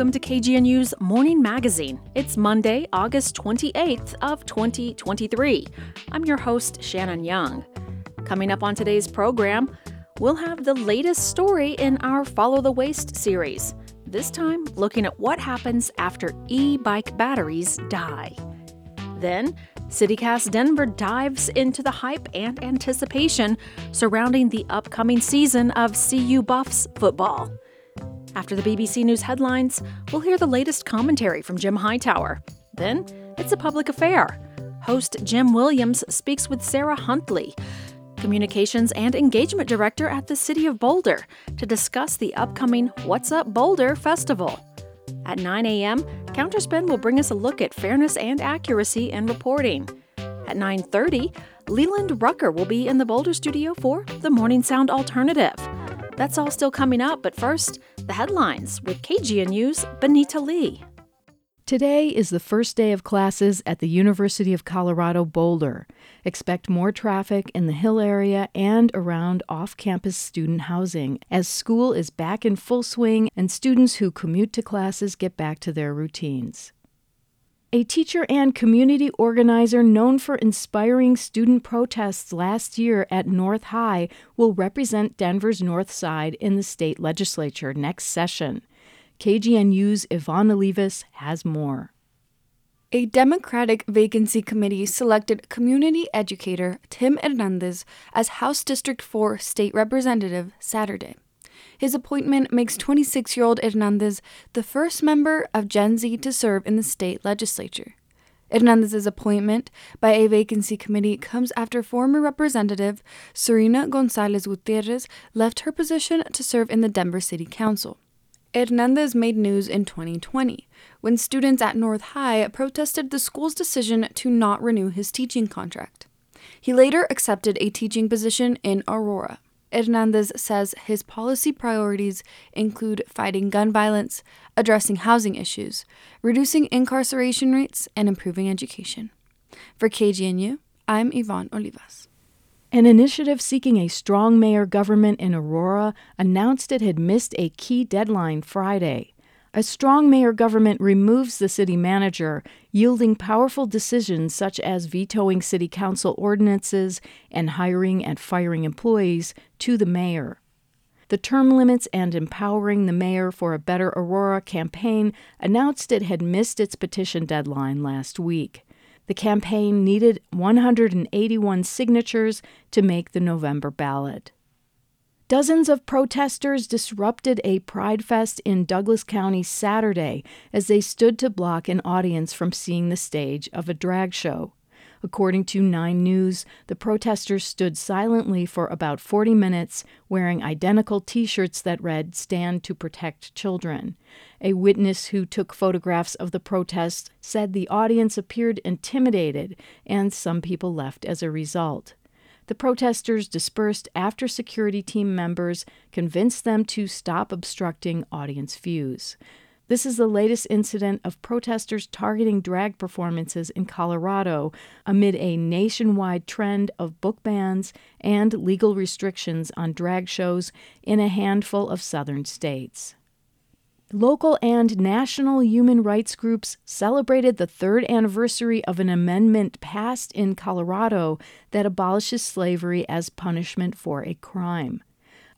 welcome to KGNU's Morning Magazine. It's Monday, August 28th of 2023. I'm your host, Shannon Young. Coming up on today's program, we'll have the latest story in our Follow the Waste series. This time, looking at what happens after e-bike batteries die. Then, CityCast Denver dives into the hype and anticipation surrounding the upcoming season of CU Buffs football. After the BBC News headlines, we'll hear the latest commentary from Jim Hightower. Then, it's a public affair. Host Jim Williams speaks with Sarah Huntley, Communications and Engagement Director at the City of Boulder, to discuss the upcoming What's Up Boulder Festival. At 9 a.m., Counterspin will bring us a look at fairness and accuracy in reporting. At 9:30, Leland Rucker will be in the Boulder studio for the Morning Sound Alternative. That's all still coming up, but first, the headlines with KGNU's Benita Lee. Today is the first day of classes at the University of Colorado Boulder. Expect more traffic in the Hill area and around off campus student housing as school is back in full swing and students who commute to classes get back to their routines. A teacher and community organizer known for inspiring student protests last year at North High will represent Denver's North Side in the state legislature next session. KGNU's Yvonne Olivas has more. A Democratic vacancy committee selected community educator Tim Hernandez as House District 4 state representative Saturday. His appointment makes 26 year old Hernandez the first member of Gen Z to serve in the state legislature. Hernandez's appointment by a vacancy committee comes after former Representative Serena Gonzales Gutierrez left her position to serve in the Denver City Council. Hernandez made news in 2020 when students at North High protested the school's decision to not renew his teaching contract. He later accepted a teaching position in Aurora. Hernandez says his policy priorities include fighting gun violence, addressing housing issues, reducing incarceration rates, and improving education. For KGNU, I'm Yvonne Olivas. An initiative seeking a strong mayor government in Aurora announced it had missed a key deadline Friday. A strong mayor government removes the city manager, yielding powerful decisions such as vetoing city council ordinances and hiring and firing employees to the mayor. The Term Limits and Empowering the Mayor for a Better Aurora campaign announced it had missed its petition deadline last week. The campaign needed 181 signatures to make the November ballot. Dozens of protesters disrupted a Pride Fest in Douglas County Saturday as they stood to block an audience from seeing the stage of a drag show. According to Nine News, the protesters stood silently for about 40 minutes wearing identical t shirts that read, Stand to Protect Children. A witness who took photographs of the protests said the audience appeared intimidated and some people left as a result. The protesters dispersed after security team members convinced them to stop obstructing audience views. This is the latest incident of protesters targeting drag performances in Colorado amid a nationwide trend of book bans and legal restrictions on drag shows in a handful of southern states. Local and national human rights groups celebrated the third anniversary of an amendment passed in Colorado that abolishes slavery as punishment for a crime.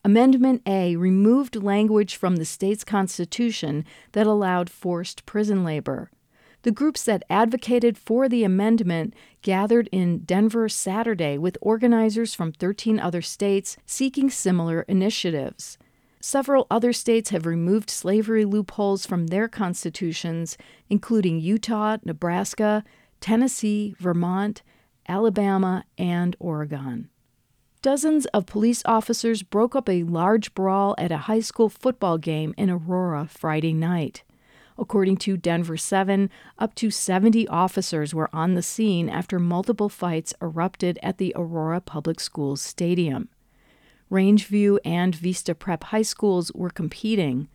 Amendment A removed language from the state's constitution that allowed forced prison labor. The groups that advocated for the amendment gathered in Denver Saturday with organizers from 13 other states seeking similar initiatives. Several other states have removed slavery loopholes from their constitutions, including Utah, Nebraska, Tennessee, Vermont, Alabama, and Oregon. Dozens of police officers broke up a large brawl at a high school football game in Aurora Friday night. According to Denver 7, up to 70 officers were on the scene after multiple fights erupted at the Aurora Public Schools Stadium. Rangeview and Vista Prep High Schools were competing.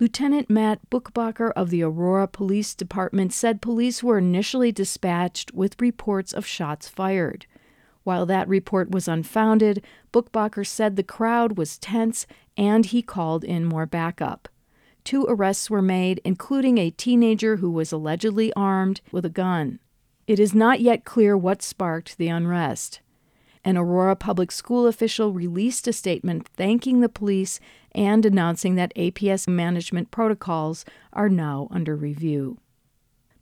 Lieutenant Matt Buchbacher of the Aurora Police Department said police were initially dispatched with reports of shots fired. While that report was unfounded, Buchbacher said the crowd was tense and he called in more backup. two arrests were made, including a teenager who was allegedly armed with a gun. It is not yet clear what sparked the unrest. An Aurora public school official released a statement thanking the police and announcing that APS management protocols are now under review.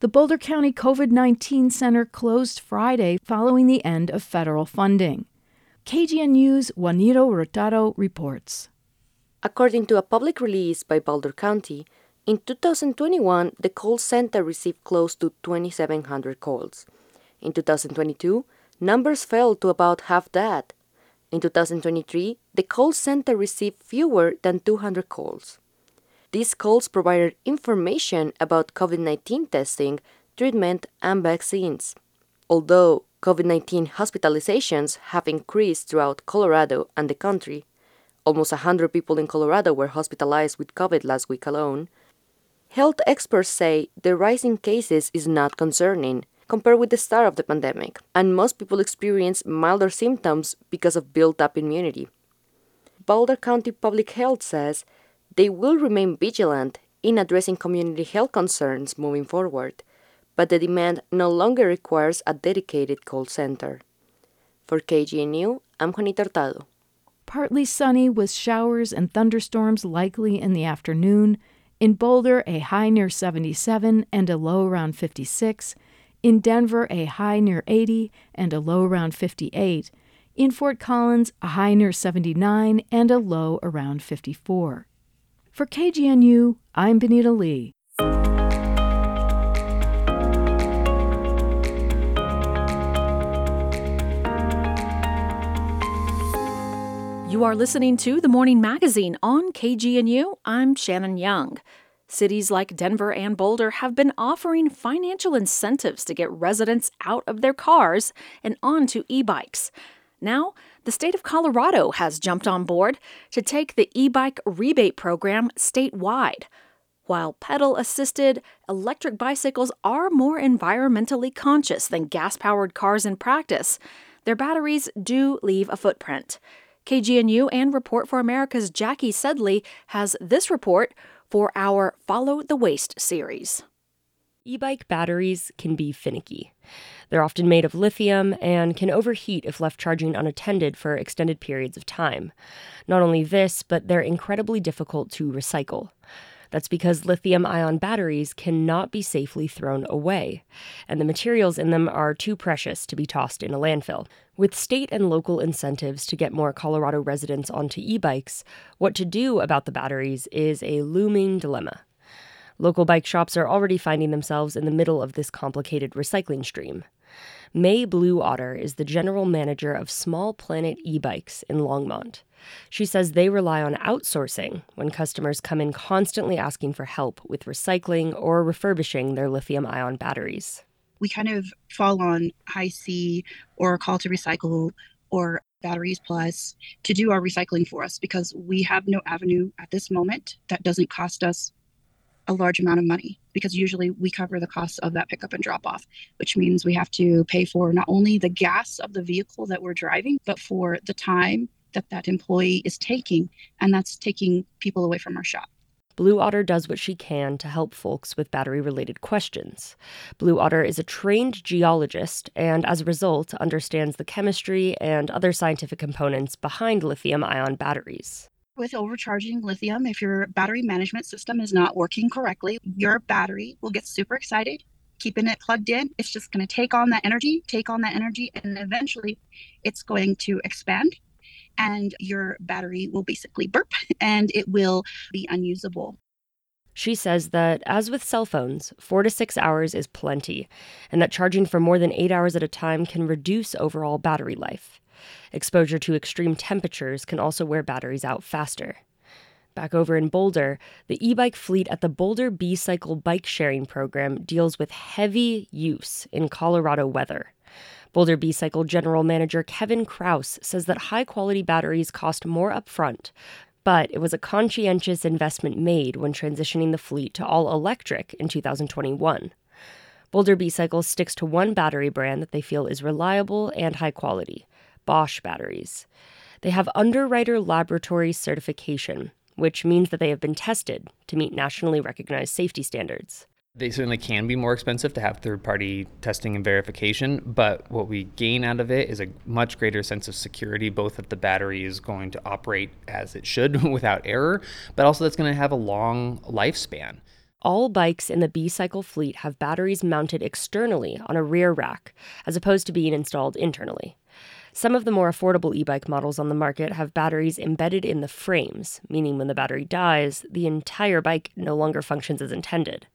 The Boulder County COVID 19 Center closed Friday following the end of federal funding. KGN News' Juanita Hurtado reports. According to a public release by Boulder County, in 2021, the call center received close to 2,700 calls. In 2022, numbers fell to about half that. In 2023, the call center received fewer than 200 calls. These calls provided information about COVID 19 testing, treatment, and vaccines. Although COVID 19 hospitalizations have increased throughout Colorado and the country, almost 100 people in Colorado were hospitalized with COVID last week alone. Health experts say the rise in cases is not concerning compared with the start of the pandemic, and most people experience milder symptoms because of built up immunity. Boulder County Public Health says they will remain vigilant in addressing community health concerns moving forward, but the demand no longer requires a dedicated call center. For KGNU, I'm Juanita Hurtado. Partly sunny with showers and thunderstorms likely in the afternoon. In Boulder, a high near 77 and a low around 56. In Denver, a high near 80 and a low around 58. In Fort Collins, a high near 79 and a low around 54. For KGNU, I'm Benita Lee. You are listening to The Morning Magazine on KGNU. I'm Shannon Young. Cities like Denver and Boulder have been offering financial incentives to get residents out of their cars and onto e bikes. Now, the state of Colorado has jumped on board to take the e bike rebate program statewide. While pedal assisted, electric bicycles are more environmentally conscious than gas powered cars in practice. Their batteries do leave a footprint. KGNU and Report for America's Jackie Sedley has this report for our Follow the Waste series. E bike batteries can be finicky. They're often made of lithium and can overheat if left charging unattended for extended periods of time. Not only this, but they're incredibly difficult to recycle. That's because lithium ion batteries cannot be safely thrown away, and the materials in them are too precious to be tossed in a landfill. With state and local incentives to get more Colorado residents onto e bikes, what to do about the batteries is a looming dilemma. Local bike shops are already finding themselves in the middle of this complicated recycling stream. May Blue Otter is the general manager of Small Planet e bikes in Longmont. She says they rely on outsourcing when customers come in constantly asking for help with recycling or refurbishing their lithium ion batteries. We kind of fall on High C or call to recycle or batteries plus to do our recycling for us because we have no avenue at this moment that doesn't cost us a large amount of money because usually we cover the costs of that pickup and drop off, which means we have to pay for not only the gas of the vehicle that we're driving, but for the time that that employee is taking, and that's taking people away from our shop. Blue Otter does what she can to help folks with battery related questions. Blue Otter is a trained geologist and, as a result, understands the chemistry and other scientific components behind lithium ion batteries. With overcharging lithium, if your battery management system is not working correctly, your battery will get super excited. Keeping it plugged in, it's just going to take on that energy, take on that energy, and eventually it's going to expand and your battery will basically burp and it will be unusable. She says that, as with cell phones, four to six hours is plenty, and that charging for more than eight hours at a time can reduce overall battery life. Exposure to extreme temperatures can also wear batteries out faster. Back over in Boulder, the e bike fleet at the Boulder B Cycle bike sharing program deals with heavy use in Colorado weather. Boulder B Cycle General Manager Kevin Kraus says that high quality batteries cost more upfront, but it was a conscientious investment made when transitioning the fleet to all electric in 2021. Boulder B Cycle sticks to one battery brand that they feel is reliable and high quality Bosch batteries. They have Underwriter Laboratory certification, which means that they have been tested to meet nationally recognized safety standards. They certainly can be more expensive to have third party testing and verification, but what we gain out of it is a much greater sense of security, both that the battery is going to operate as it should without error, but also that's going to have a long lifespan. All bikes in the B Cycle fleet have batteries mounted externally on a rear rack, as opposed to being installed internally. Some of the more affordable e bike models on the market have batteries embedded in the frames, meaning when the battery dies, the entire bike no longer functions as intended.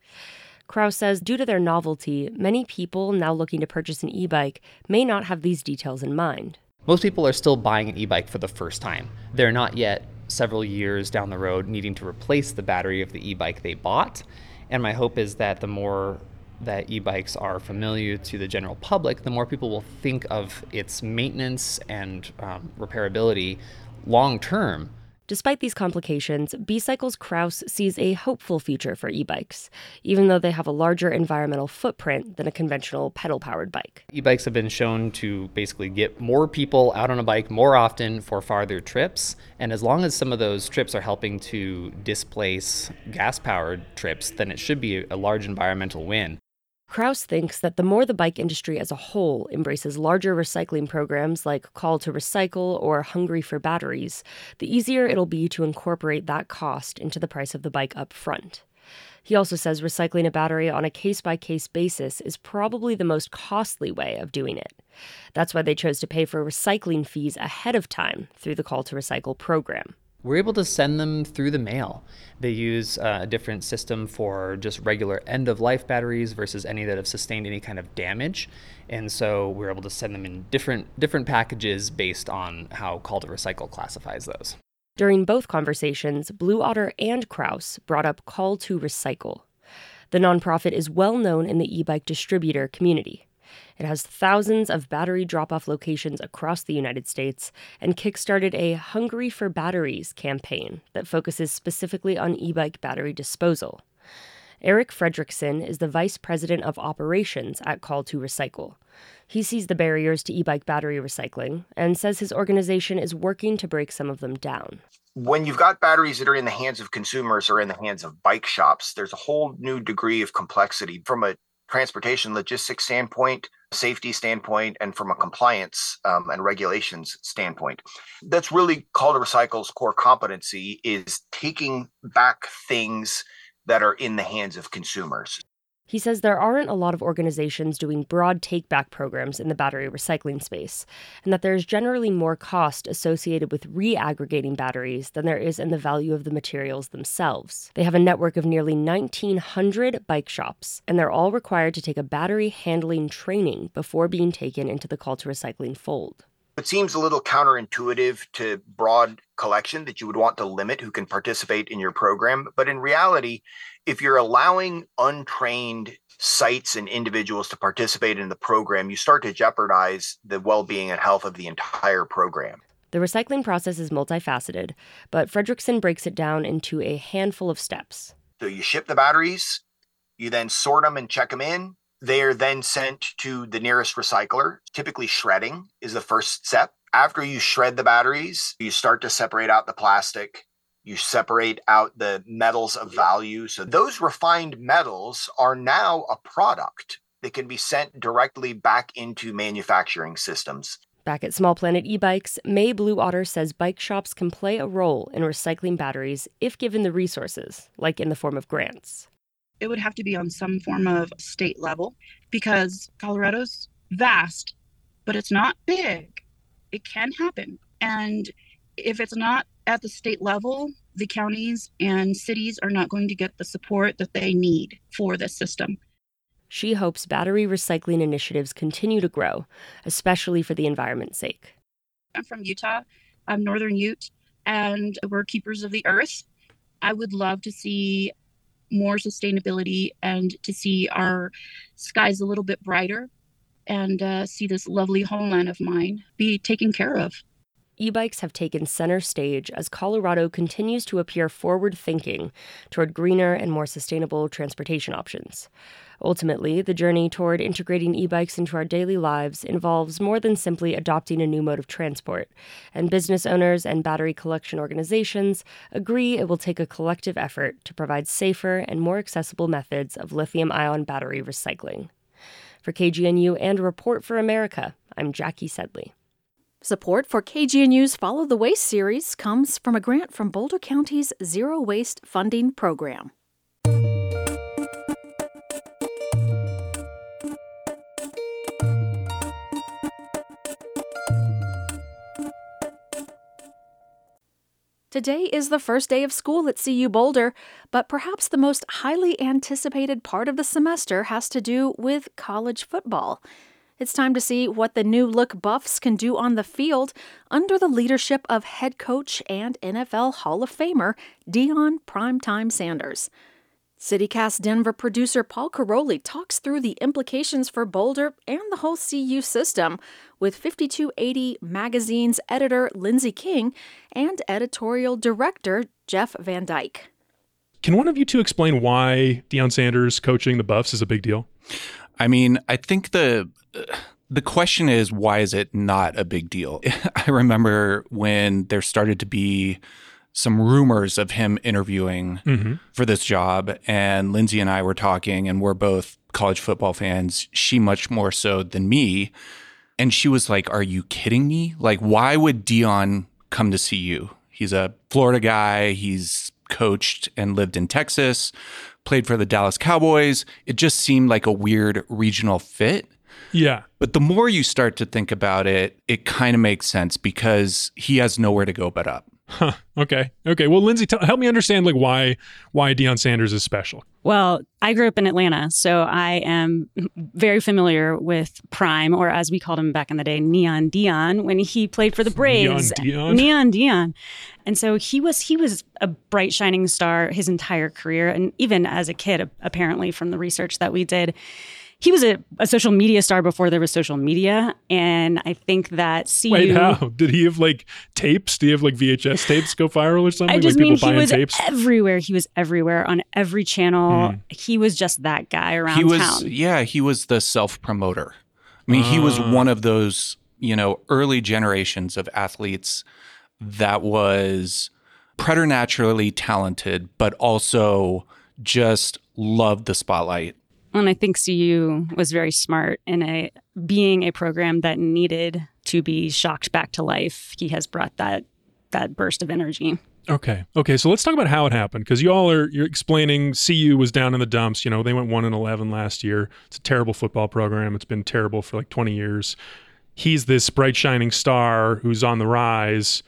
Kraus says due to their novelty, many people now looking to purchase an e bike may not have these details in mind. Most people are still buying an e bike for the first time. They're not yet several years down the road needing to replace the battery of the e bike they bought. And my hope is that the more that e bikes are familiar to the general public, the more people will think of its maintenance and um, repairability long term Despite these complications, B Cycle's Kraus sees a hopeful future for e bikes, even though they have a larger environmental footprint than a conventional pedal powered bike. E bikes have been shown to basically get more people out on a bike more often for farther trips. And as long as some of those trips are helping to displace gas powered trips, then it should be a large environmental win. Kraus thinks that the more the bike industry as a whole embraces larger recycling programs like Call to Recycle or Hungry for Batteries, the easier it'll be to incorporate that cost into the price of the bike up front. He also says recycling a battery on a case by case basis is probably the most costly way of doing it. That's why they chose to pay for recycling fees ahead of time through the Call to Recycle program we're able to send them through the mail. They use uh, a different system for just regular end of life batteries versus any that have sustained any kind of damage. And so we're able to send them in different different packages based on how Call to Recycle classifies those. During both conversations, Blue Otter and Kraus brought up Call to Recycle. The nonprofit is well known in the e bike distributor community. It has thousands of battery drop off locations across the United States and kickstarted a Hungry for Batteries campaign that focuses specifically on e bike battery disposal. Eric Fredrickson is the Vice President of Operations at Call to Recycle. He sees the barriers to e bike battery recycling and says his organization is working to break some of them down. When you've got batteries that are in the hands of consumers or in the hands of bike shops, there's a whole new degree of complexity from a transportation logistics standpoint, safety standpoint, and from a compliance um, and regulations standpoint. That's really Call to Recycle's core competency is taking back things that are in the hands of consumers. He says there aren't a lot of organizations doing broad take back programs in the battery recycling space, and that there's generally more cost associated with re-aggregating batteries than there is in the value of the materials themselves. They have a network of nearly 1,900 bike shops, and they're all required to take a battery handling training before being taken into the call to recycling fold. It seems a little counterintuitive to broad collection that you would want to limit who can participate in your program. But in reality, if you're allowing untrained sites and individuals to participate in the program, you start to jeopardize the well being and health of the entire program. The recycling process is multifaceted, but Fredrickson breaks it down into a handful of steps. So you ship the batteries, you then sort them and check them in. They are then sent to the nearest recycler. Typically, shredding is the first step. After you shred the batteries, you start to separate out the plastic you separate out the metals of value. So those refined metals are now a product that can be sent directly back into manufacturing systems. Back at Small Planet e-bikes, May Blue Otter says bike shops can play a role in recycling batteries if given the resources, like in the form of grants. It would have to be on some form of state level because Colorado's vast, but it's not big. It can happen. And if it's not at the state level, the counties and cities are not going to get the support that they need for this system. She hopes battery recycling initiatives continue to grow, especially for the environment's sake. I'm from Utah, I'm Northern Ute, and we're keepers of the earth. I would love to see more sustainability and to see our skies a little bit brighter and uh, see this lovely homeland of mine be taken care of. E bikes have taken center stage as Colorado continues to appear forward thinking toward greener and more sustainable transportation options. Ultimately, the journey toward integrating e bikes into our daily lives involves more than simply adopting a new mode of transport, and business owners and battery collection organizations agree it will take a collective effort to provide safer and more accessible methods of lithium ion battery recycling. For KGNU and Report for America, I'm Jackie Sedley. Support for KGNU's Follow the Waste series comes from a grant from Boulder County's Zero Waste Funding Program. Today is the first day of school at CU Boulder, but perhaps the most highly anticipated part of the semester has to do with college football. It's time to see what the new look Buffs can do on the field under the leadership of head coach and NFL Hall of Famer Deion Primetime Sanders. CityCast Denver producer Paul Karolyi talks through the implications for Boulder and the whole CU system with 5280 Magazine's editor Lindsay King and editorial director Jeff Van Dyke. Can one of you two explain why Deion Sanders coaching the Buffs is a big deal? I mean, I think the the question is why is it not a big deal? I remember when there started to be some rumors of him interviewing mm-hmm. for this job. And Lindsay and I were talking, and we're both college football fans. She much more so than me. And she was like, Are you kidding me? Like, why would Deion come to CU? He's a Florida guy. He's coached and lived in Texas, played for the Dallas Cowboys. It just seemed like a weird regional fit. Yeah. But the more you start to think about it, it kind of makes sense because he has nowhere to go but up. Huh. Okay. Okay. Well, Lindsay, help me understand like why why Deion Sanders is special. Well, I grew up in Atlanta, so I am very familiar with Prime, or as we called him back in the day, Neon Deion, when he played for the Braves. Neon Deion. Neon Deion. And so he was he was a bright shining star his entire career, and even as a kid, apparently from the research that we did he was a, a, social media star before there was social media, and I think that CU. Wait, how did he have like tapes? Do you have like VHS tapes go viral or something? I just like mean he was tapes? everywhere. He was everywhere on every channel. Mm. He was just that guy around he was, town. Yeah, he was the self promoter. I mean, uh. he was one of those you know early generations of athletes that was preternaturally talented, but also just loved the spotlight and I think CU was very smart in a being a program that needed to be shocked back to life. He has brought that that burst of energy. Okay. Okay. So let's talk about how it happened because you all are you're explaining CU was down in the dumps. You know, they went one and eleven last year. It's a terrible football program. It's been terrible for like twenty years. He's this bright shining star who's on the rise.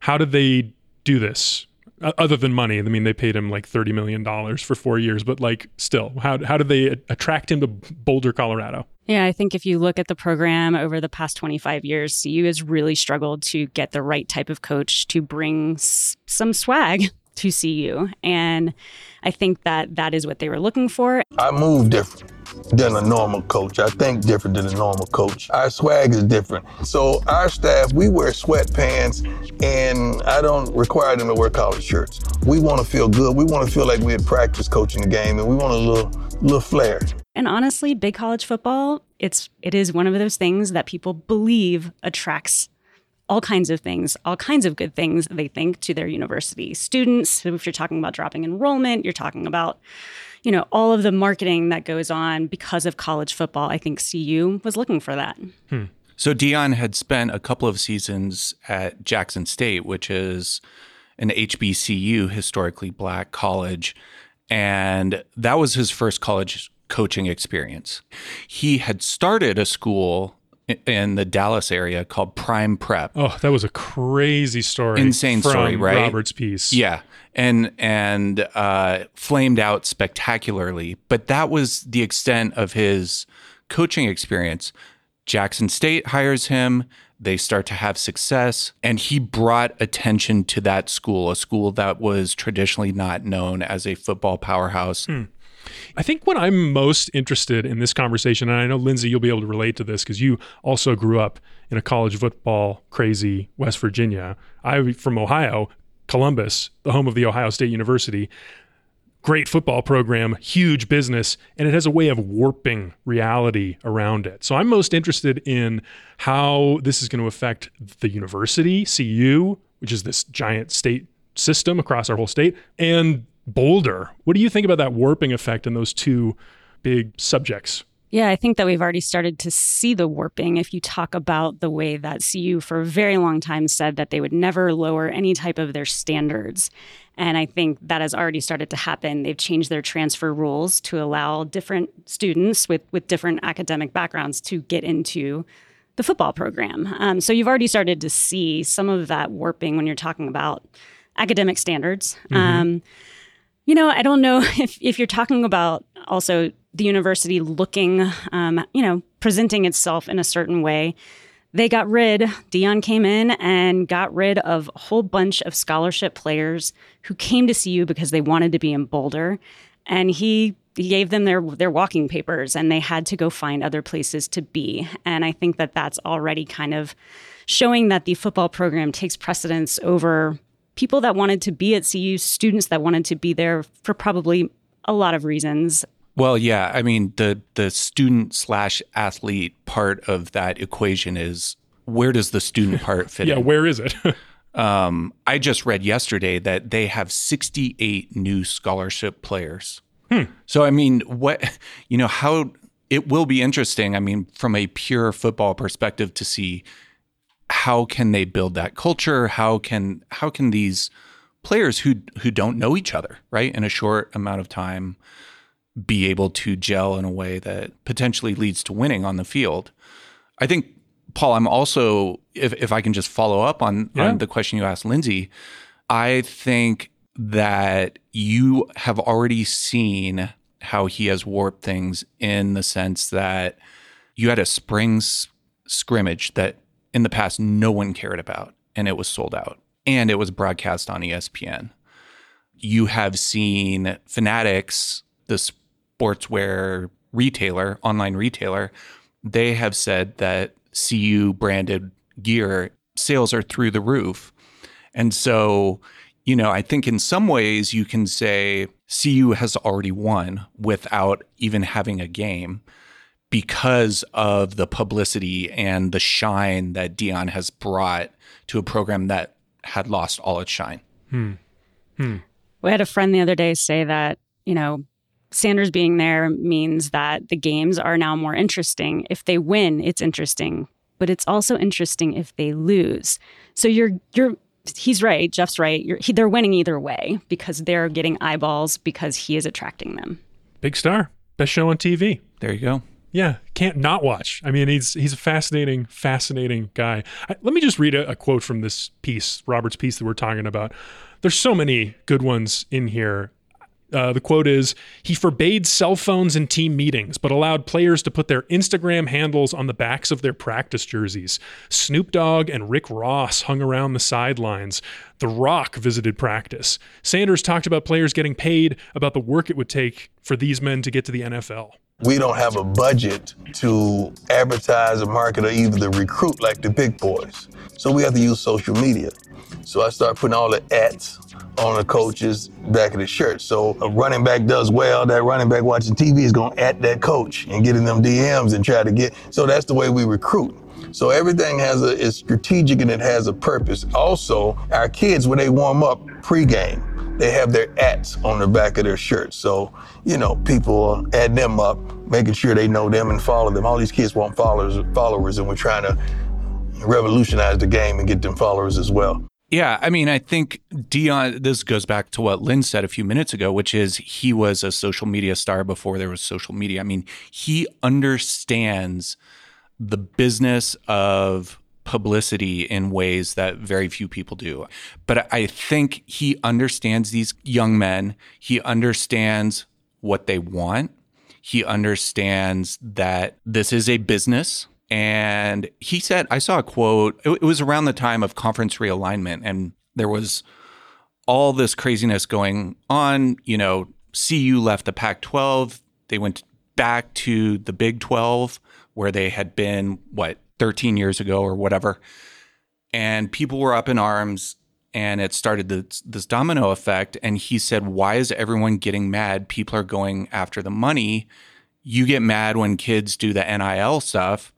How did they do this? Uh, other than money. I mean, they paid him like thirty million dollars for four years, but like still, how how did they attract him to Boulder, Colorado? Yeah, I think if you look at the program over the past 25 years, CU has really struggled to get the right type of coach to bring s- some swag to CU. And I think that that is what they were looking for. I move different than a normal coach. I think different than a normal coach. Our swag is different. So our staff, we wear sweatpants and I don't require them to wear collared shirts. We want to feel good. We want to feel like we had practiced coaching the game and we want a little little flair. And honestly, big college football, it's it is one of those things that people believe attracts all kinds of things, all kinds of good things they think to their university students. So if you're talking about dropping enrollment, you're talking about, you know, all of the marketing that goes on because of college football. I think CU was looking for that. Hmm. So Deion had spent a couple of seasons at Jackson State, which is an HBCU, historically black college. And that was his first college coaching experience. He had started a school in the Dallas area called Prime Prep. Oh, that was a crazy story. Insane story, right? Robert's piece. Yeah. And and uh, flamed out spectacularly. But that was the extent of his coaching experience. Jackson State hires him. They start to have success. And he brought attention to that school, a school that was traditionally not known as a football powerhouse. Hmm. I think what I'm most interested in this conversation, and I know Lindsay, you'll be able to relate to this because you also grew up in a college football crazy West Virginia. I'm from Ohio, Columbus, the home of the Ohio State University. Great football program, huge business, and it has a way of warping reality around it. So I'm most interested in how this is going to affect the university, CU, which is this giant state system across our whole state, and Boulder. What do you think about that warping effect in those two big subjects? Yeah, I think that we've already started to see the warping if you talk about the way that CU for a very long time said that they would never lower any type of their standards. And I think that has already started to happen. They've changed their transfer rules to allow different students with, with different academic backgrounds to get into the football program. Um, so you've already started to see some of that warping when you're talking about academic standards. Mm-hmm. Um, you know, I don't know if, if you're talking about also the university looking, um, you know, presenting itself in a certain way. They got rid, Deion came in and got rid of a whole bunch of scholarship players who came to CU because they wanted to be in Boulder. And he he gave them their their walking papers and they had to go find other places to be. And I think that that's already kind of showing that the football program takes precedence over people that wanted to be at CU, students that wanted to be there for probably a lot of reasons. Well, yeah, I mean the the student slash athlete part of that equation is where does the student part fit? yeah, in? where is it? um, I just read yesterday that they have 68 new scholarship players. Hmm. So I mean, what you know, how it will be interesting. I mean, from a pure football perspective, to see how can they build that culture? How can how can these players who who don't know each other, right, in a short amount of time be able to gel in a way that potentially leads to winning on the field? I think Paul, I'm also if if I can just follow up on, yeah. on the question you asked Lindsay, I think that you have already seen how he has warped things in the sense that you had a spring scrimmage that in the past no one cared about, and it was sold out, and it was broadcast on ESPN. You have seen Fanatics, the sportswear retailer, online retailer, they have said that CU branded gear sales are through the roof. And so, you know, I think in some ways you can say CU has already won without even having a game because of the publicity and the shine that Deion has brought to a program that had lost all its shine. Hmm. Hmm. We had a friend the other day say that, you know, Sanders being there means that the games are now more interesting. If they win, it's interesting, but it's also interesting if they lose. So you're you're he's right, Jeff's right. He, they're winning either way because they're getting eyeballs because he is attracting them. Big star, best show on TV. There you go. Yeah, can't not watch. I mean, he's he's a fascinating, fascinating guy. I, let me just read a, a, quote from this piece, Robert's piece that we're talking about. There's so many good ones in here. Uh, the quote is He forbade cell phones in team meetings, but allowed players to put their Instagram handles on the backs of their practice jerseys. Snoop Dogg and Rick Ross hung around the sidelines. The Rock visited practice. Sanders talked about players getting paid, about the work it would take for these men to get to the NFL we don't have a budget to advertise or market or even to recruit like the big boys. So we have to use social media. So I start putting all the ads on the coach's back of the shirt. So a running back does well, that running back watching TV is going to at that coach and getting them DMs and try to get. So that's the way we recruit. So everything has a is strategic and it has a purpose. Also, our kids when they warm up pregame, they have their ats on the back of their shirts. So, you know, people add them up, making sure they know them and follow them. All these kids want followers, followers, and we're trying to revolutionize the game and get them followers as well. Yeah, I mean, I think Deion, this goes back to what Lynn said a few minutes ago, which is he was a social media star before there was social media. I mean, he understands the business of publicity in ways that very few people do. But I think he understands these young men. He understands what they want. He understands that this is a business. And he said, I saw a quote, it was around the time of conference realignment, and there was all this craziness going on, you know, CU left the Pac 12, they went back to the Big 12, where they had been, what, 13 years ago or whatever. And people were up in arms and it started this, this domino effect. And he said, Why is everyone getting mad? People are going after the money. You get mad when kids do the NIL stuff,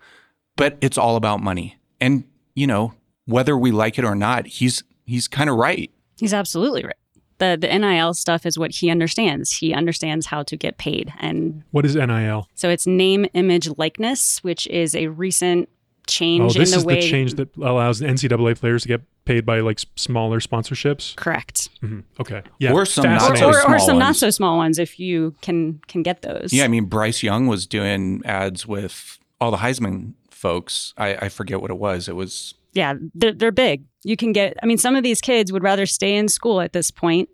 but it's all about money. And, you know, whether we like it or not, he's he's kind of right. He's absolutely right. The the NIL stuff is what he understands. He understands how to get paid. And what is NIL? So it's name, image, likeness, which is a recent change oh, this in the is way the change that allows the NCAA players to get paid by like smaller sponsorships. Correct. Mm-hmm. Okay. Yeah. Or some not so or, small or some ones. not so small ones if you can can get those. Yeah, I mean Bryce Young was doing ads with all the Heisman folks. I, I forget what it was. It was yeah, they're, they're big. You can get, I mean, some of these kids would rather stay in school at this point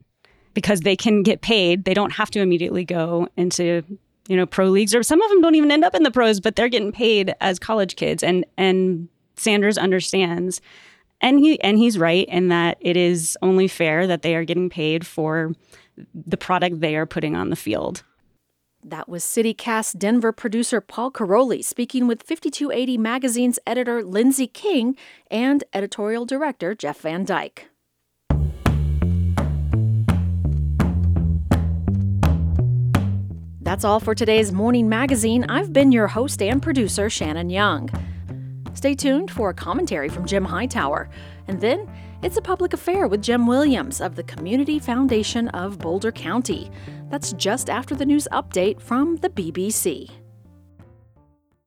because they can get paid. They don't have to immediately go into, you know, pro leagues, or some of them don't even end up in the pros, but they're getting paid as college kids. And, and Sanders understands. And he and he's right in that it is only fair that they are getting paid for the product they are putting on the field. That was CityCast Denver producer Paul Karolyi speaking with 5280 Magazine's editor Lindsay King and editorial director Jeff Van Dyke. That's all for today's Morning Magazine. I've been your host and producer, Shannon Young. Stay tuned for a commentary from Jim Hightower. And then it's a public affair with Jim Williams of the Community Foundation of Boulder County. That's just after the news update from the BBC.